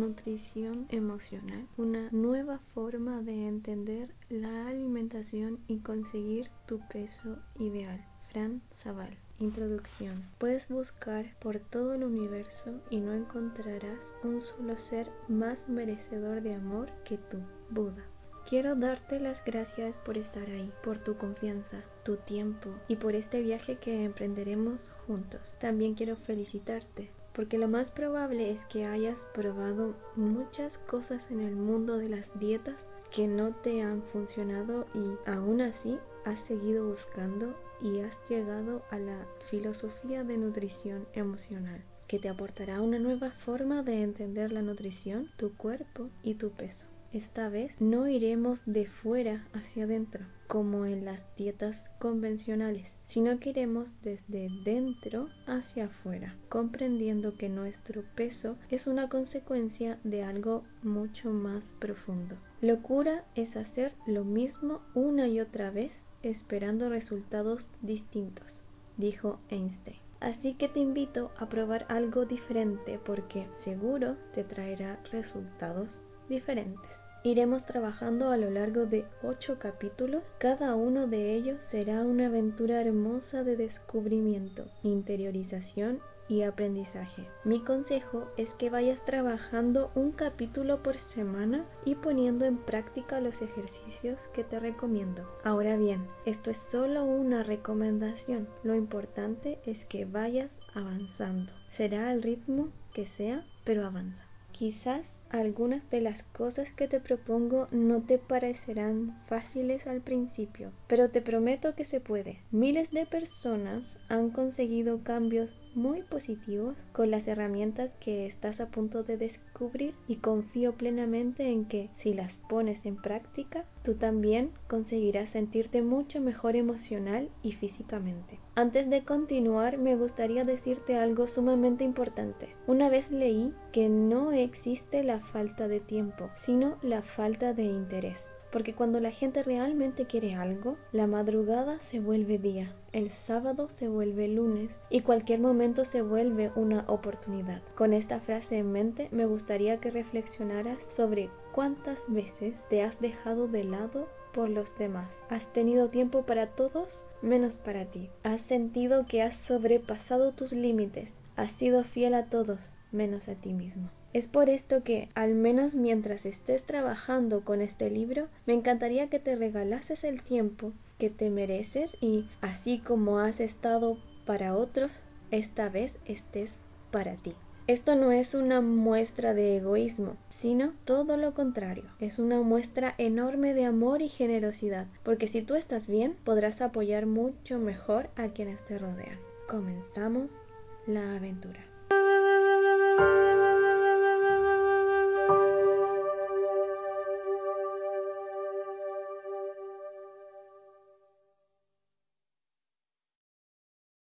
nutrición emocional, una nueva forma de entender la alimentación y conseguir tu peso ideal. Fran Zaval. Introducción. Puedes buscar por todo el universo y no encontrarás un solo ser más merecedor de amor que tú, Buda. Quiero darte las gracias por estar ahí, por tu confianza, tu tiempo y por este viaje que emprenderemos juntos. También quiero felicitarte porque lo más probable es que hayas probado muchas cosas en el mundo de las dietas que no te han funcionado y aún así has seguido buscando y has llegado a la filosofía de nutrición emocional que te aportará una nueva forma de entender la nutrición, tu cuerpo y tu peso. Esta vez no iremos de fuera hacia adentro, como en las dietas convencionales, sino que iremos desde dentro hacia afuera, comprendiendo que nuestro peso es una consecuencia de algo mucho más profundo. Locura es hacer lo mismo una y otra vez esperando resultados distintos, dijo Einstein. Así que te invito a probar algo diferente porque seguro te traerá resultados diferentes. Iremos trabajando a lo largo de ocho capítulos, cada uno de ellos será una aventura hermosa de descubrimiento, interiorización y aprendizaje. Mi consejo es que vayas trabajando un capítulo por semana y poniendo en práctica los ejercicios que te recomiendo. Ahora bien, esto es solo una recomendación, lo importante es que vayas avanzando. Será el ritmo que sea, pero avanza. Quizás algunas de las cosas que te propongo no te parecerán fáciles al principio, pero te prometo que se puede. Miles de personas han conseguido cambios muy positivos con las herramientas que estás a punto de descubrir y confío plenamente en que si las pones en práctica, tú también conseguirás sentirte mucho mejor emocional y físicamente. Antes de continuar, me gustaría decirte algo sumamente importante. Una vez leí que no existe la falta de tiempo, sino la falta de interés. Porque cuando la gente realmente quiere algo, la madrugada se vuelve día, el sábado se vuelve lunes y cualquier momento se vuelve una oportunidad. Con esta frase en mente, me gustaría que reflexionaras sobre cuántas veces te has dejado de lado por los demás. Has tenido tiempo para todos menos para ti. Has sentido que has sobrepasado tus límites. Has sido fiel a todos menos a ti mismo. Es por esto que, al menos mientras estés trabajando con este libro, me encantaría que te regalases el tiempo que te mereces y, así como has estado para otros, esta vez estés para ti. Esto no es una muestra de egoísmo, sino todo lo contrario. Es una muestra enorme de amor y generosidad, porque si tú estás bien, podrás apoyar mucho mejor a quienes te rodean. Comenzamos la aventura.